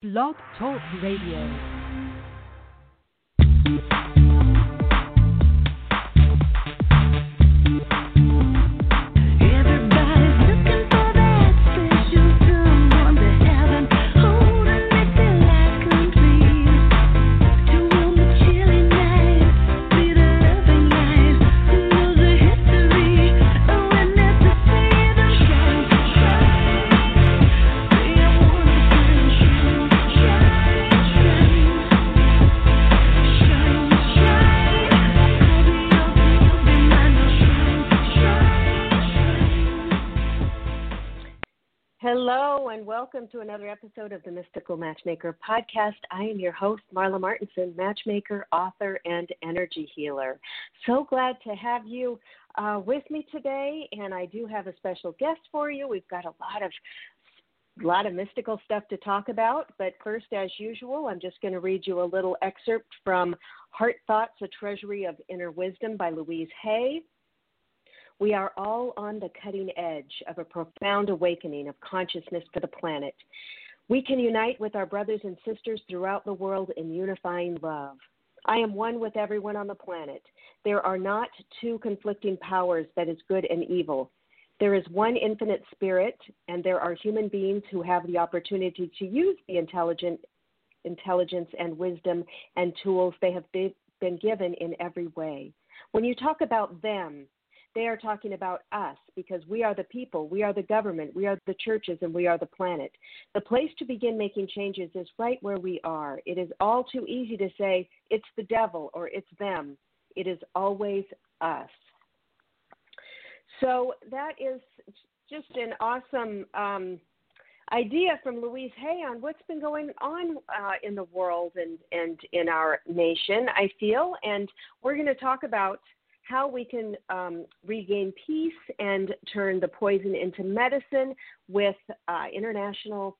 Blog Talk Radio. Welcome to another episode of the Mystical Matchmaker podcast. I am your host, Marla Martenson, matchmaker, author, and energy healer. So glad to have you uh, with me today, and I do have a special guest for you. We've got a lot of a lot of mystical stuff to talk about, but first, as usual, I'm just going to read you a little excerpt from Heart Thoughts: A Treasury of Inner Wisdom by Louise Hay. We are all on the cutting edge of a profound awakening of consciousness for the planet. We can unite with our brothers and sisters throughout the world in unifying love. I am one with everyone on the planet. There are not two conflicting powers that is good and evil. There is one infinite spirit, and there are human beings who have the opportunity to use the intelligent intelligence and wisdom and tools they have been given in every way. When you talk about them, they are talking about us because we are the people, we are the government, we are the churches, and we are the planet. The place to begin making changes is right where we are. It is all too easy to say it's the devil or it's them. It is always us. So that is just an awesome um, idea from Louise Hay on what's been going on uh, in the world and, and in our nation, I feel. And we're going to talk about how we can um, regain peace and turn the poison into medicine with uh, international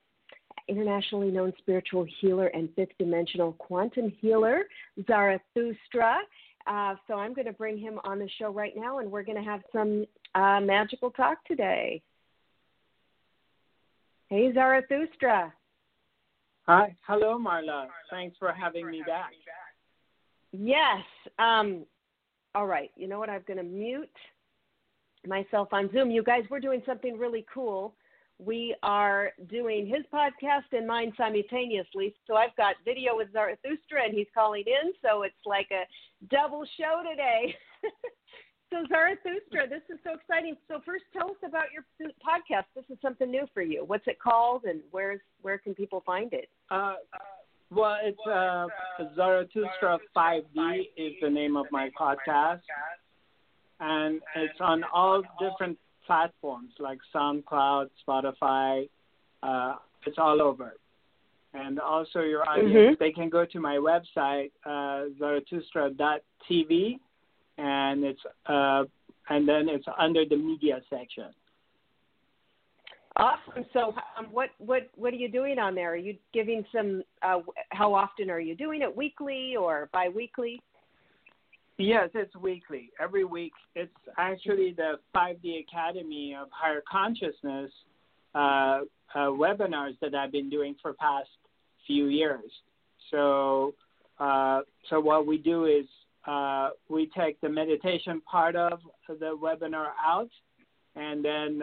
internationally known spiritual healer and fifth dimensional quantum healer zarathustra uh, so i'm going to bring him on the show right now and we're going to have some uh, magical talk today hey zarathustra Hi, hello, Marla. Thanks for having me back. yes um, all right you know what i'm going to mute myself on zoom you guys we're doing something really cool we are doing his podcast and mine simultaneously. So I've got video with Zarathustra and he's calling in. So it's like a double show today. so Zarathustra, this is so exciting. So first, tell us about your podcast. This is something new for you. What's it called, and where's where can people find it? Uh, well, it's uh, Zarathustra 5D is the name of my podcast, and it's on all different platforms like SoundCloud, Spotify. Uh, it's all over. And also, your audience, Mhm. they can go to my website, uh, zarathustra.tv, and it's uh, and then it's under the media section. Awesome. So um, what what what are you doing on there? Are you giving some? Uh, how often are you doing it? Weekly or biweekly? Yes, it's weekly. Every week. It's actually the 5D Academy of Higher Consciousness uh, uh, webinars that I've been doing for past few years. So, uh, so what we do is uh, we take the meditation part of the webinar out, and then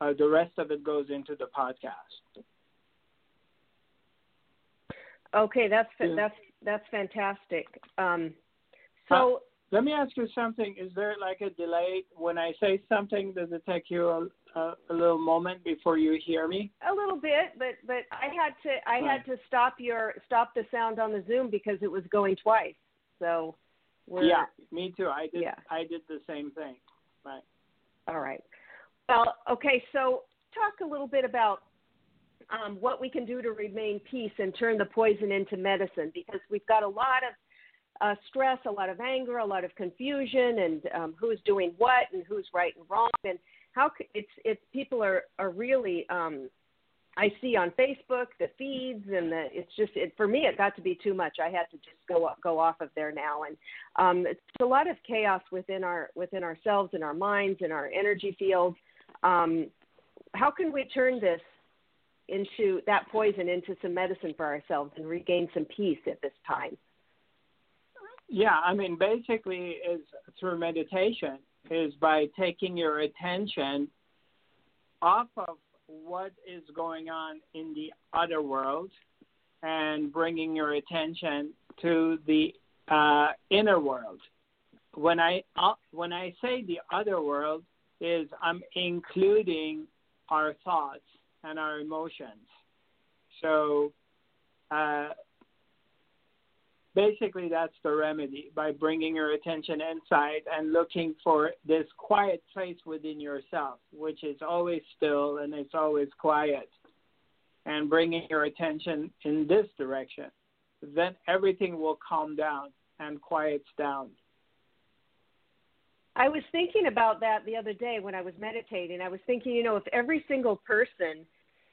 uh, uh, the rest of it goes into the podcast. Okay, that's Yeah. that's that's fantastic. Um, so Let me ask you something. Is there like a delay when I say something? Does it take you a, a, a little moment before you hear me? a little bit, but but I had to I had to stop your stop the sound on the Zoom because it was going twice. So we're yeah, me too. I did. Yeah. I did the same thing. Right. all right. Well, okay, so talk a little bit about um, what we can do to remain peace and turn the poison into medicine because we've got a lot of uh, stress, a lot of anger, a lot of confusion, and um, who's doing what and who's right and wrong, and how it's it's people are are really um, I see on Facebook the feeds and the it's just it for me it got to be too much. I had to just go go off of there now, and um, it's a lot of chaos within our within ourselves and our minds and our energy fields. Um, how can we turn this into that poison into some medicine for ourselves and regain some peace at this time? Yeah, I mean, basically, is through meditation is by taking your attention off of what is going on in the other world and bringing your attention to the uh, inner world. When I uh, when I say the other world, is I'm including our thoughts and our emotions. So uh, basically, that's the remedy by bringing your attention inside and looking for this quiet place within yourself, which is always still and it's always quiet, and bringing your attention in this direction. Then everything will calm down and quiets down. I was thinking about that the other day when I was meditating. I was thinking, you know, if every single person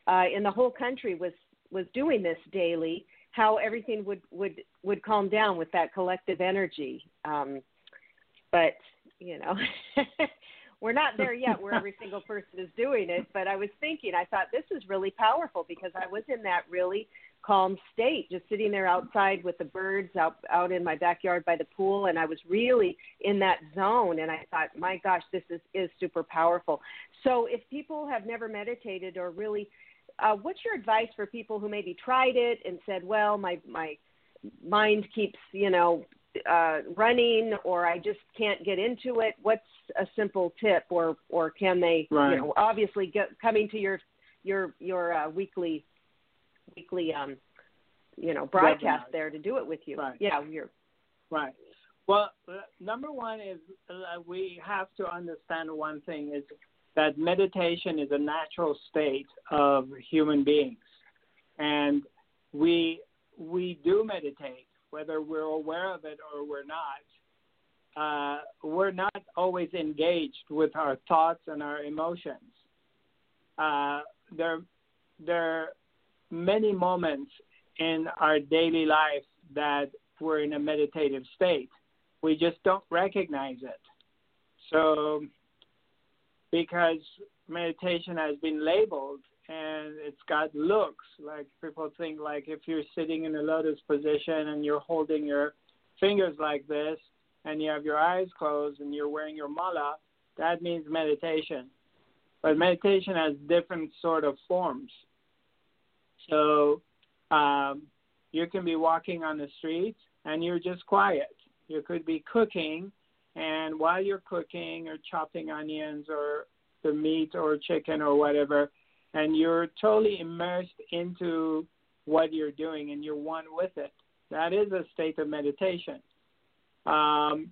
uh, in the whole country was was doing this daily, how everything would would would calm down with that collective energy. Um, but you know, we're not there yet where every single person is doing it. But I was thinking, I thought this is really powerful because I was in that really calm state, just sitting there outside with the birds out out in my backyard by the pool, and I was really in that zone. And I thought, my gosh, this is is super powerful. So if people have never meditated or really, uh, what's your advice for people who maybe tried it and said, well, my my mind keeps you know uh, running, or I just can't get into it. What's a simple tip, or or can they, Right. you know, obviously get, coming to your your your uh, weekly weekly um you know broadcast Webinar. there to do it with you. Right. Yeah, you're Right. Well, uh, number one is uh, we have to understand one thing is that meditation is a natural state of human beings, and we we do meditate whether we're aware of it or we're not. Uh, we're not always engaged with our thoughts and our emotions. Uh, there, there are many moments in our daily life that we're in a meditative state. We just don't recognize it. So, because meditation has been labeled and it's got looks, like people think like if you're sitting in a lotus position and you're holding your fingers like this and you have your eyes closed and you're wearing your mala, that means meditation. But meditation has different sort of forms. So, um, you can be walking on the street and you're just quiet. You could be cooking, and while you're cooking or chopping onions or the meat or chicken or whatever, and you're totally immersed into what you're doing and you're one with it. That is a state of meditation. Um,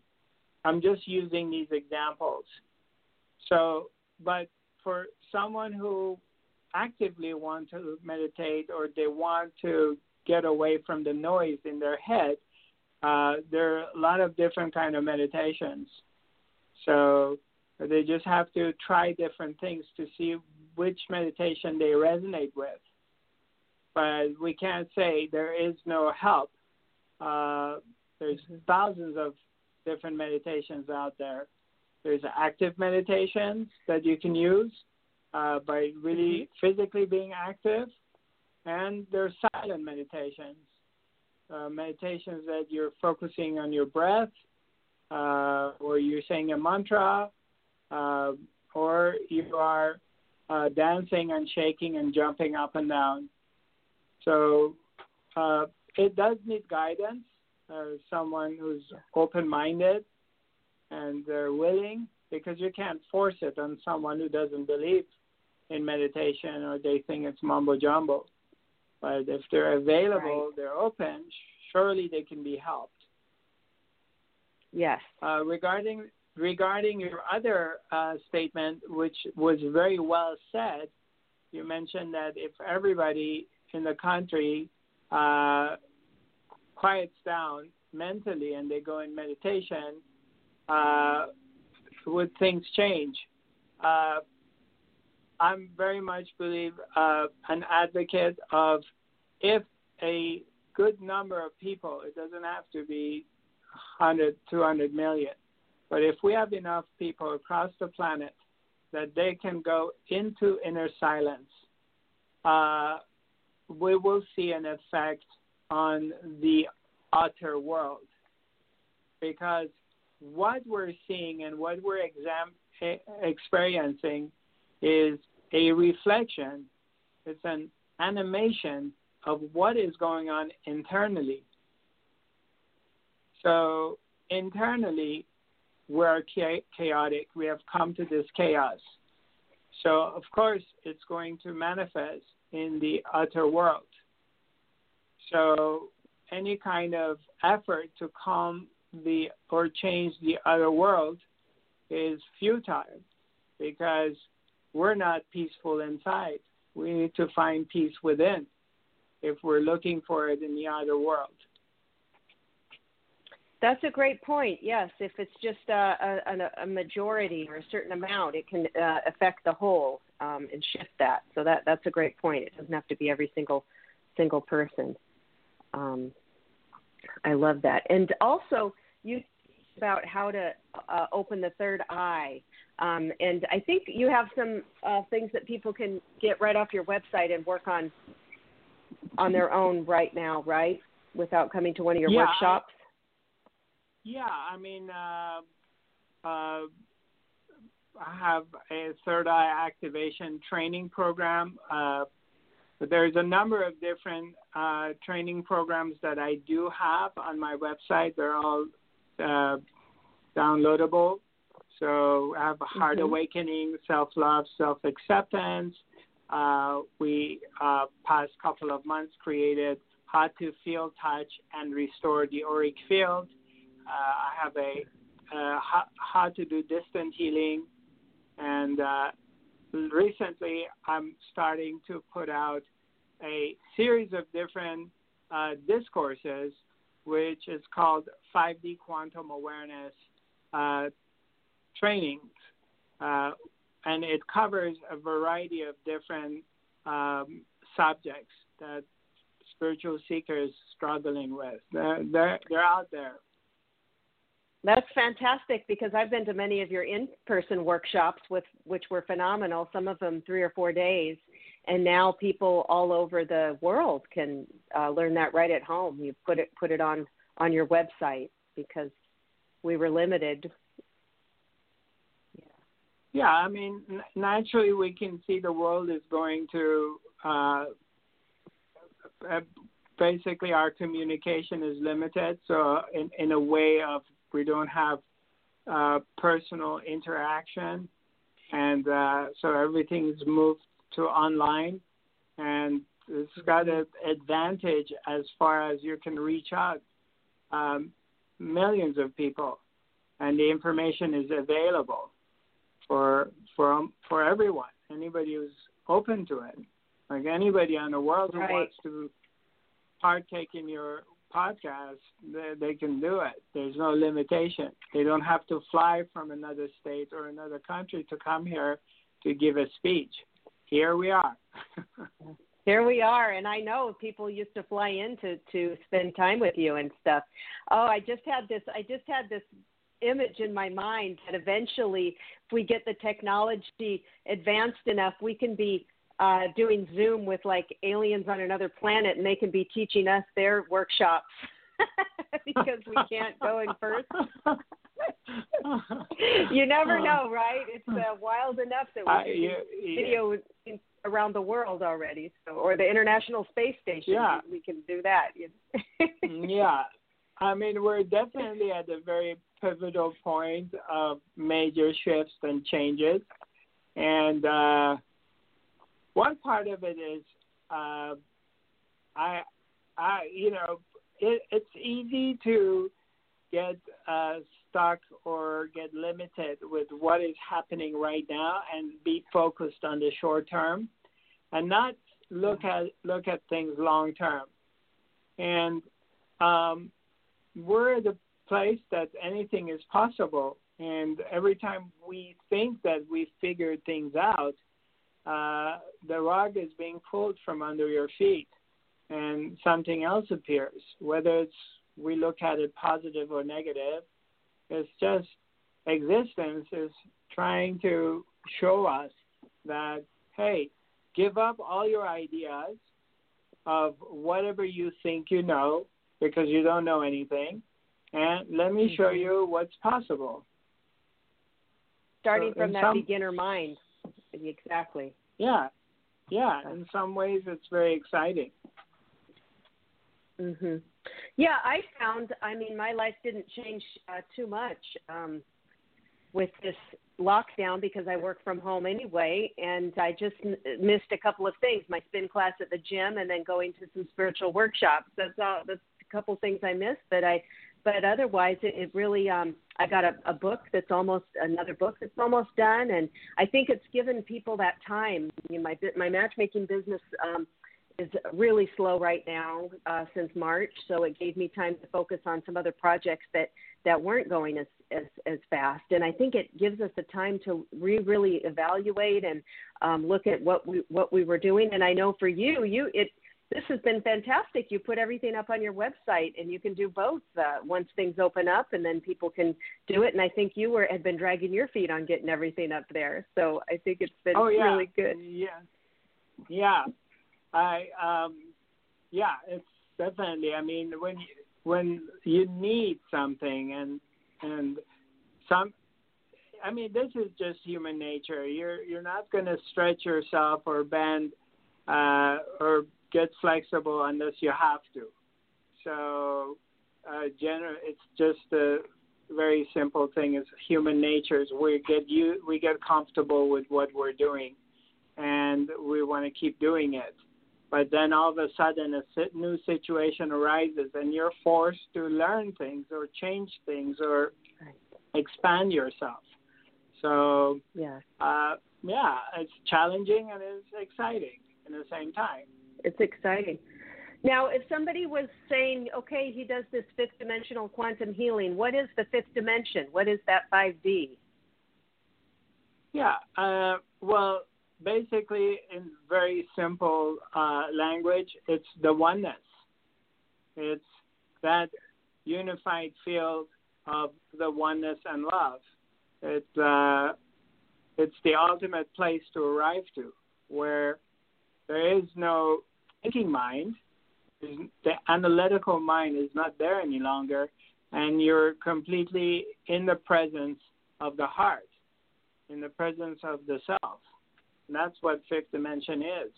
I'm just using these examples. So, but for someone who actively want to meditate or they want to get away from the noise in their head, uh, there are a lot of different kind of meditations. So they just have to try different things to see which meditation they resonate with. But we can't say there is no help. Uh, there's thousands of different meditations out there. There's active meditations that you can use uh, by really physically being active, and there's silent meditations, uh, meditations that you're focusing on your breath, uh, or you're saying a mantra, uh, or you are uh, dancing and shaking and jumping up and down. So uh, it does need guidance. Uh, someone who's open-minded and they're willing, because you can't force it on someone who doesn't believe in meditation or they think it's mumbo jumbo. But if they're available, they're open, surely they can be helped. yes. Uh, regarding regarding your other uh, statement, which was very well said, you mentioned that if everybody in the country uh, quiets down mentally and they go in meditation, uh, would things change? I'm very much believe uh, an advocate of if a good number of people, it doesn't have to be 100, 200 million, but if we have enough people across the planet that they can go into inner silence uh, we will see an effect on the outer world. Because what we're seeing and what we're exam- experiencing is a reflection, it's an animation of what is going on internally. So, internally, we're cha- chaotic. We have come to this chaos. So, of course, it's going to manifest in the outer world. So, any kind of effort to calm the or change the other world is futile because we're not peaceful inside. We need to find peace within if we're looking for it in the outer world. That's a great point. Yes, if it's just a, a, a majority or a certain amount, it can uh, affect the whole um, and shift that. So that that's a great point. It doesn't have to be every single single person. Um, I love that. And also, you about how to uh, open the third eye. Um, and I think you have some uh, things that people can get right off your website and work on on their own right now, right? Without coming to one of your Yeah, I- workshops. Yeah, I mean, uh, uh, I have a third eye activation training program. Uh, but there's a number of different uh, training programs that I do have on my website. They're all uh, downloadable. So I have a Heart Mhm. Awakening, Self Love, Self Acceptance. Uh, we, uh, past couple of months, created How to Feel, Touch, and Restore the Auric Field. Uh, I have a uh, how, how to do distant healing, and uh, recently I'm starting to put out a series of different uh, discourses, which is called 5D Quantum Awareness uh, Trainings, uh, and it covers a variety of different um, subjects that spiritual seekers struggling with. They're, they're, they're out there. That's fantastic because I've been to many of your in-person workshops with which were phenomenal. Some of them three or four days, and now people all over the world can uh, learn that right at home. You put it put it on on your website because we were limited. Yeah, I mean, naturally, we can see the world is going to uh, uh, basically our communication is limited. So, in in a way of we don't have uh, personal interaction, and uh, so everything's moved to online, and it's got an advantage as far as you can reach out um, millions of people, and the information is available for for for everyone. Anybody who's open to it, like anybody in the world who Right. wants to partake in your podcast, they, they can do it. There's no limitation. They don't have to fly from another state or another country to come here to give a speech. Here we are. Here we are, and I know people used to fly in to to spend time with you and stuff. Oh, I just had this. I just had this image in my mind that eventually, if we get the technology advanced enough, we can be uh, doing Zoom with like aliens on another planet, and they can be teaching us their workshops because we can't go in person. you never know, right? It's uh, wild enough that we I- can do you- you- video in- around the world already, so or the International Space Station. Yeah. we, we can do that. you know. yeah. I mean, we're definitely at a very pivotal point of major shifts and changes. And uh, one part of it is, uh, I, I, you know, it, it's easy to get uh, stuck or get limited with what is happening right now and be focused on the short term, and not look at look at things long term. And um, we're the place that anything is possible. And every time we think that we figured things out, uh, the rug is being pulled from under your feet and something else appears. Whether it's we look at it positive or negative, it's just existence is trying to show us that, hey, give up all your ideas of whatever you think you know because you don't know anything, and let me show Mhm. you what's possible. Starting So from that some- beginner mind. Exactly. Yeah, yeah. In some ways, it's very exciting. Mhm. Yeah, I found. I mean, my life didn't change uh, too much um, with this lockdown because I work from home anyway, and I just m- missed a couple of things: my spin class at the gym, and then going to some spiritual workshops. That's all. That's a couple things I missed, but I. But otherwise, it, it really. Um, I got a, a book that's almost another book that's almost done, and I think it's given people that time. I mean, my my matchmaking business. Um, is really slow right now uh, since March, so it gave me time to focus on some other projects that that weren't going as as as fast. And I think it gives us the time to re- really evaluate and um, look at what we what we were doing. And I know for you, you it this has been fantastic. You put everything up on your website, and you can do both uh, once things open up, and then people can do it. And I think you were had been dragging your feet on getting everything up there, so I think it's been oh yeah, really good. Yeah, yeah. I um, yeah, it's definitely. I mean, when you, when you need something and and some, I mean, this is just human nature. You're you're not going to stretch yourself or bend uh, or get flexible unless you have to. So, uh, it's just a very simple thing. It's human nature. Is we get you we get comfortable with what we're doing, and we want to keep doing it. But then all of a sudden, a new situation arises, and you're forced to learn things or change things or expand yourself. So, Yeah. uh, yeah, it's challenging and it's exciting at the same time. it's exciting. Now, if somebody was saying, okay, he does this fifth dimensional quantum healing, what is the fifth dimension? What is that 5D? Yeah. Uh, well, basically, in very simple uh, language, it's the oneness. It's that unified field of the oneness and love. Uh, it's the ultimate place to arrive to, where there is no thinking mind. The analytical mind is not there any longer, and you're completely in the presence of the heart in the presence of the self. And that's what fifth dimension is.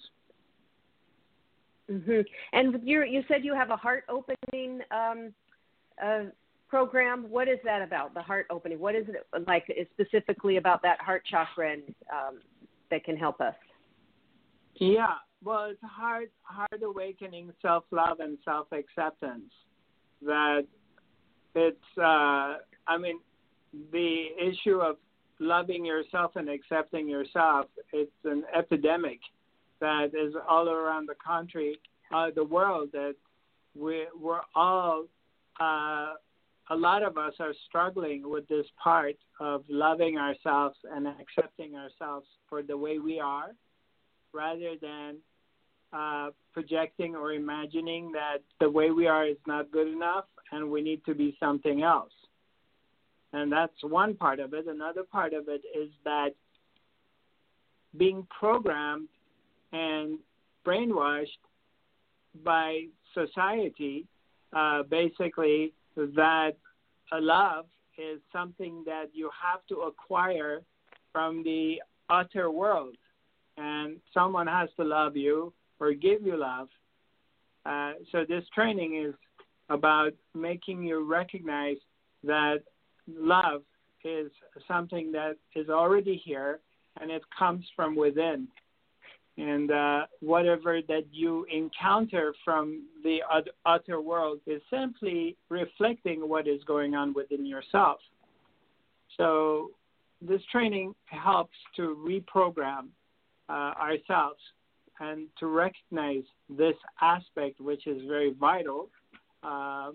hmm And you you said you have a heart opening um, uh, program. What is that about? The heart opening. What is it like specifically about that heart chakra and, um, that can help us? Yeah, well, it's heart heart awakening, self love and self acceptance. That it's, uh, I mean, the issue of loving yourself and accepting yourself. It's an epidemic that is all around the country, uh, the world. That we we're all. Uh, a lot of us are struggling with this part of loving ourselves and accepting ourselves for the way we are, rather than uh, projecting or imagining that the way we are is not good enough and we need to be something else. And that's one part of it. Another part of it is that being programmed and brainwashed by society, uh, basically, that love is something that you have to acquire from the outer world. And someone has to love you or give you love. Uh, so this training is about making you recognize that love is something that is already here and it comes from within. And uh, whatever that you encounter from the outer world is simply reflecting what is going on within yourself. So, this training helps to reprogram uh, ourselves and to recognize this aspect, which is very vital, uh,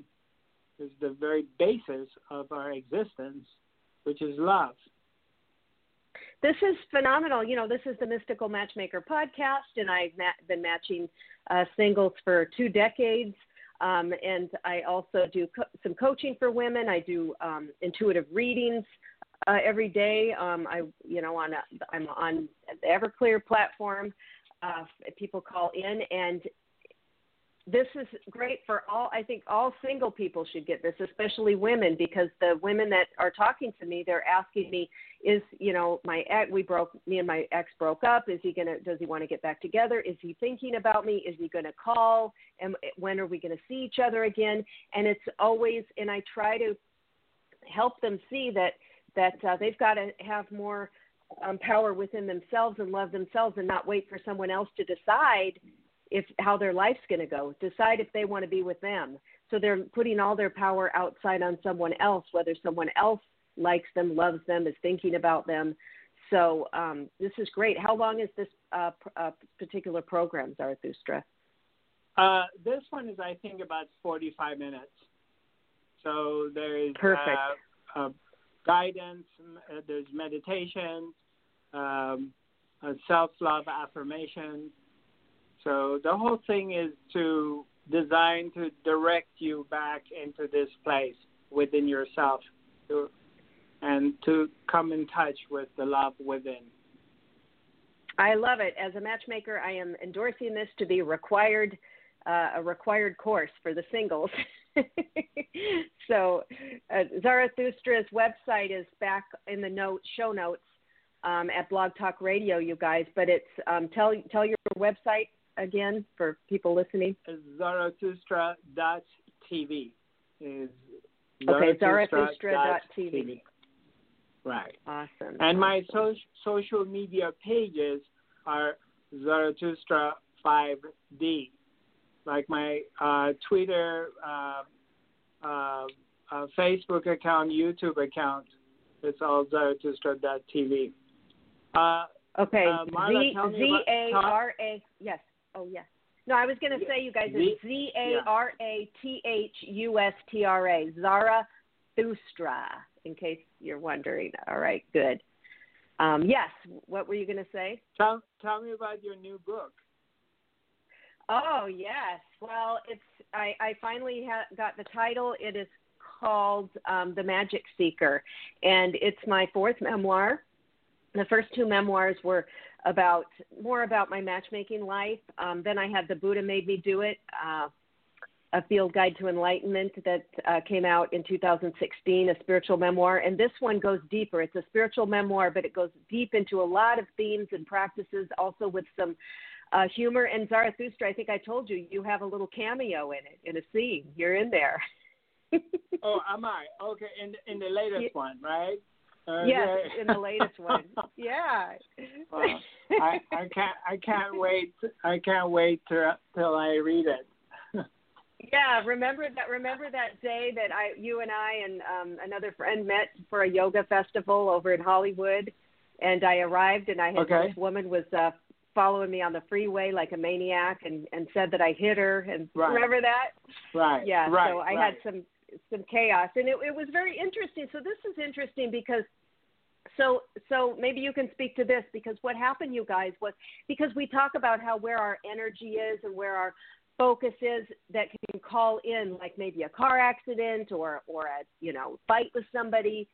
is the very basis of our existence, which is love. This is phenomenal. You know, this is the Mystical Matchmaker podcast, and I've ma- been matching uh, singles for two decades. Um, and I also do co- some coaching for women. I do um, intuitive readings uh, every day. Um, I, you know, on a, I'm on the Everclear platform, uh, people call in, and this is great for all. I think all single people should get this, especially women, because the women that are talking to me, they're asking me, "Is you know my ex? We broke. Me and my ex broke up. Is he gonna? Does he want to get back together? Is he thinking about me? Is he gonna call? And when are we gonna see each other again?" And it's always, and I try to help them see that that uh, they've got to have more um, power within themselves and love themselves, and not wait for someone else to decide if how their life's going to go decide if they want to be with them so they're putting all their power outside on someone else whether someone else likes them loves them is thinking about them so um, this is great how long is this uh, pr- uh, particular program zarathustra Uh, this one is, I think, about 45 minutes. So there is Perfect. Uh, uh, guidance, uh, there's meditation, um, self-love affirmation. So the whole thing is to design to direct you back into this place within yourself, to, and to come in touch with the love within. I love it. As a matchmaker, I am endorsing this to be required, uh, a required course for the singles. so, uh, Zarathustra's website is back in the note show notes um, at Blog Talk Radio, you guys. But it's um, tell tell your website again for people listening. Zarathustra.tv is Okay, Zarathustra.tv. Right. Awesome. And my so- social media pages are Zarathustra 5D. Like my uh, Twitter, uh, uh, uh, Facebook account, YouTube account. It's all Zarathustra.tv. Uh, Okay, Uh, Marla, Z tell me Z about- A R A. Yes. Oh, yes. No, I was going to say, you guys, it's Z A R A T H U S T R A. Zarathustra, in case you're wondering. All right, good. Um, yes. What were you going to say? tell, tell me about your new book. Oh yes. Well, it's I, I finally ha- got the title. It is called um, The Magic Seeker, and it's my fourth memoir. The first two memoirs were about more about my matchmaking life. Um, then I had The Buddha Made Me Do It, uh, a field guide to enlightenment that uh, came out in 2016, a spiritual memoir. And this one goes deeper. It's a spiritual memoir, but it goes deep into a lot of themes and practices, also with some uh, humor. And Zarathustra, I think I told you, you have a little cameo in it, in a scene. You're in there. Oh, am I? Okay, in in the latest one, right? Uh, yes, yeah. in the latest one. Yeah. Well, I I can't I can't wait I can't wait till till I read it. Yeah, remember that. Remember that day that I, you and I, and um, another friend met for a yoga festival over in Hollywood, and I arrived, and I had Okay. this woman was uh, following me on the freeway like a maniac, and and said that I hit her, and Right. remember that? Right. Yeah. Right. so I right. had some some chaos, and it, it was very interesting. So this is interesting because. So, so maybe you can speak to this because what happened, you guys, was because we talk about how where our energy is and where our focus is that can call in like maybe a car accident or or a you know fight with somebody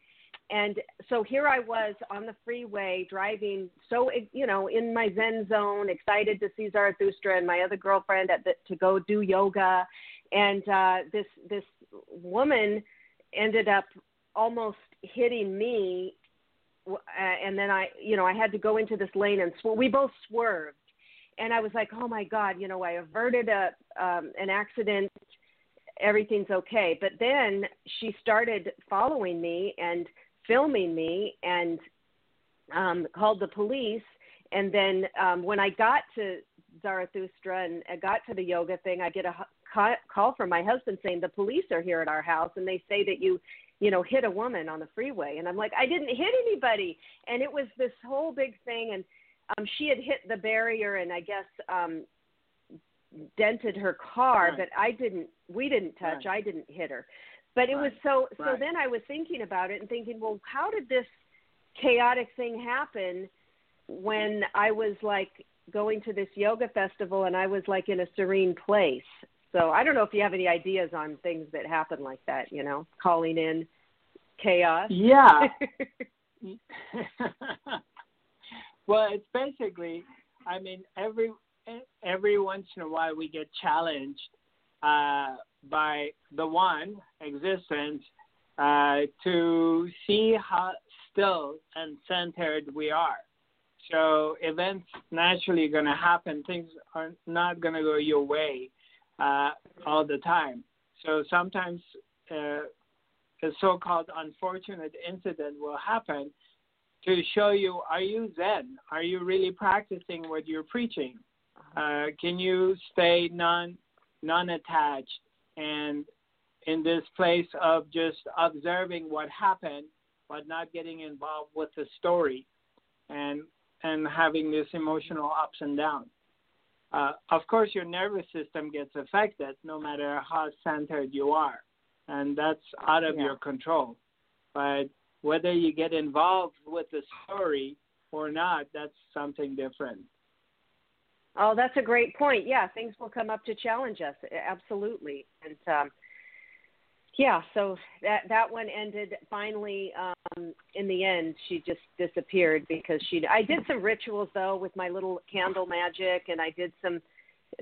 and so here i was on the freeway driving so you know in my zen zone excited to see zarathustra and my other girlfriend at the, to go do yoga and uh this this woman ended up almost hitting me uh, and then i you know i had to go into this lane and sw- we both swerved and I was like, oh my God, you know, I averted a um, an accident. Everything's okay. But then she started following me and filming me and um, called the police. And then um, when I got to Zarathustra and I got to the yoga thing, I get a ca- call from my husband saying the police are here at our house and they say that you you know hit a woman on the freeway and i'm like i didn't hit anybody and it was this whole big thing and um, she had hit the barrier and I guess um, dented her car, Right. but I didn't. We didn't touch. I didn't hit her. But it was so. So Right. then I was thinking about it and thinking, well, how did this chaotic thing happen when I was like going to this yoga festival and I was like in a serene place? So I don't know if you have any ideas on things that happen like that. You know, calling in chaos. Yeah. well, it's basically I mean, every every once in a while we get challenged uh, by the one existence uh, to see how still and centered we are. So events naturally going to happen. Things are not going to go your way uh, all the time. So sometimes uh, a so-called unfortunate incident will happen to show you: Are you Zen? Are you really practicing what you're preaching? Uh, can you stay non non-attached and in this place of just observing what happened, but not getting involved with the story, and and having this emotional ups and downs. Uh, of course, your nervous system gets affected no matter how centered you are, and that's out of Yeah. your control. But whether you get involved with the story or not, that's something different. Oh, that's a great point. Yeah, things will come up to challenge us. Absolutely. And um, yeah, so that that one ended finally. Um, Um, in the end, she just disappeared because she. I did some rituals though with my little candle magic, and I did some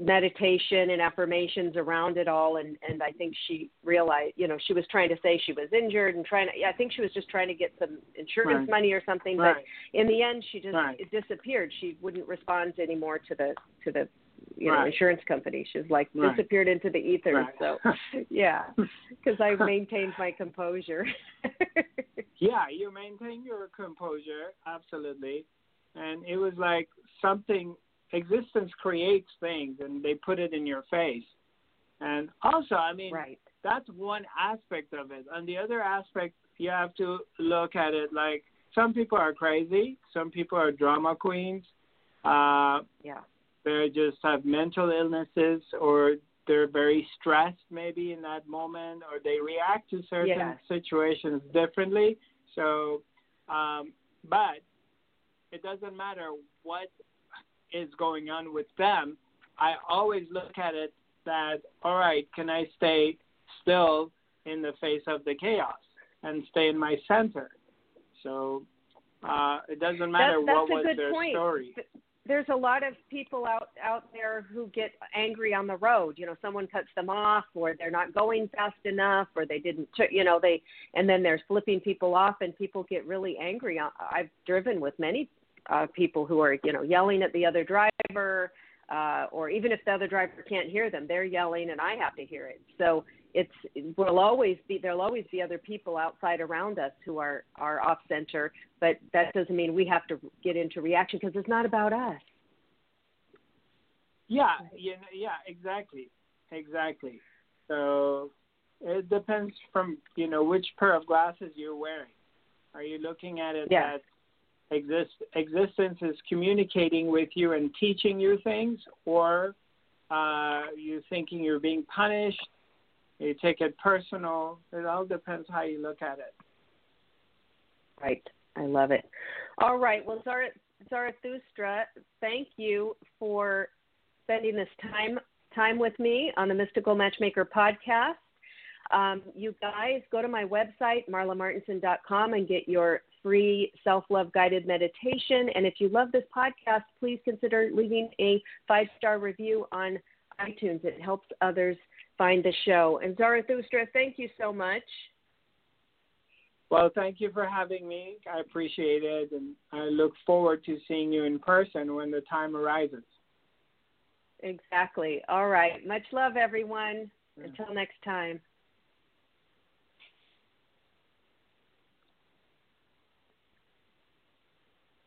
meditation and affirmations around it all. And and I think she realized, you know, she was trying to say she was injured and trying to. I think she was just trying to get some insurance Right. money or something. Right. But in the end, she just Right. disappeared. She wouldn't respond anymore to the to the you know insurance company. She was like disappeared into the ether. So yeah, because I maintained my composure. yeah, you maintain your composure, absolutely. And it was like something existence creates things and they put it in your face. And also, I mean, right. that's one aspect of it. And the other aspect, you have to look at it like some people are crazy, some people are drama queens. Uh, Yeah. they just have mental illnesses or they're very stressed maybe in that moment or they react to certain Yes. situations differently so um, but it doesn't matter what is going on with them i always look at it that all right can i stay still in the face of the chaos and stay in my center so uh, it doesn't matter that's what a was their point. story There's a lot of people out out there who get angry on the road. You know, someone cuts them off, or they're not going fast enough, or they didn't. You know, they and then they're flipping people off, and people get really angry. I've driven with many uh, people who are, you know, yelling at the other driver, uh, or even if the other driver can't hear them, they're yelling, and I have to hear it. So it's will always be there'll always be other people outside around us who are are off center, but that doesn't mean we have to get into reaction because it's not about us. Yeah, yeah, yeah, exactly, exactly. So it depends from you know which pair of glasses you're wearing. Are you looking at it Yeah. that exist existence is communicating with you and teaching you things, or uh, you thinking you're being punished? You take it personal. It all depends how you look at it. Right. I love it. All right. Well, Zara- Zarathustra, thank you for spending this time time with me on the Mystical Matchmaker podcast. Um, you guys go to my website, marlamartenson.com, and get your free self love guided meditation. And if you love this podcast, please consider leaving a five star review on iTunes. It helps others find the show. And Zarathustra, thank you so much. Well, thank you for having me. I appreciate it, and I look forward to seeing you in person when the time arises. Exactly. All right. Much love, everyone. Until next time.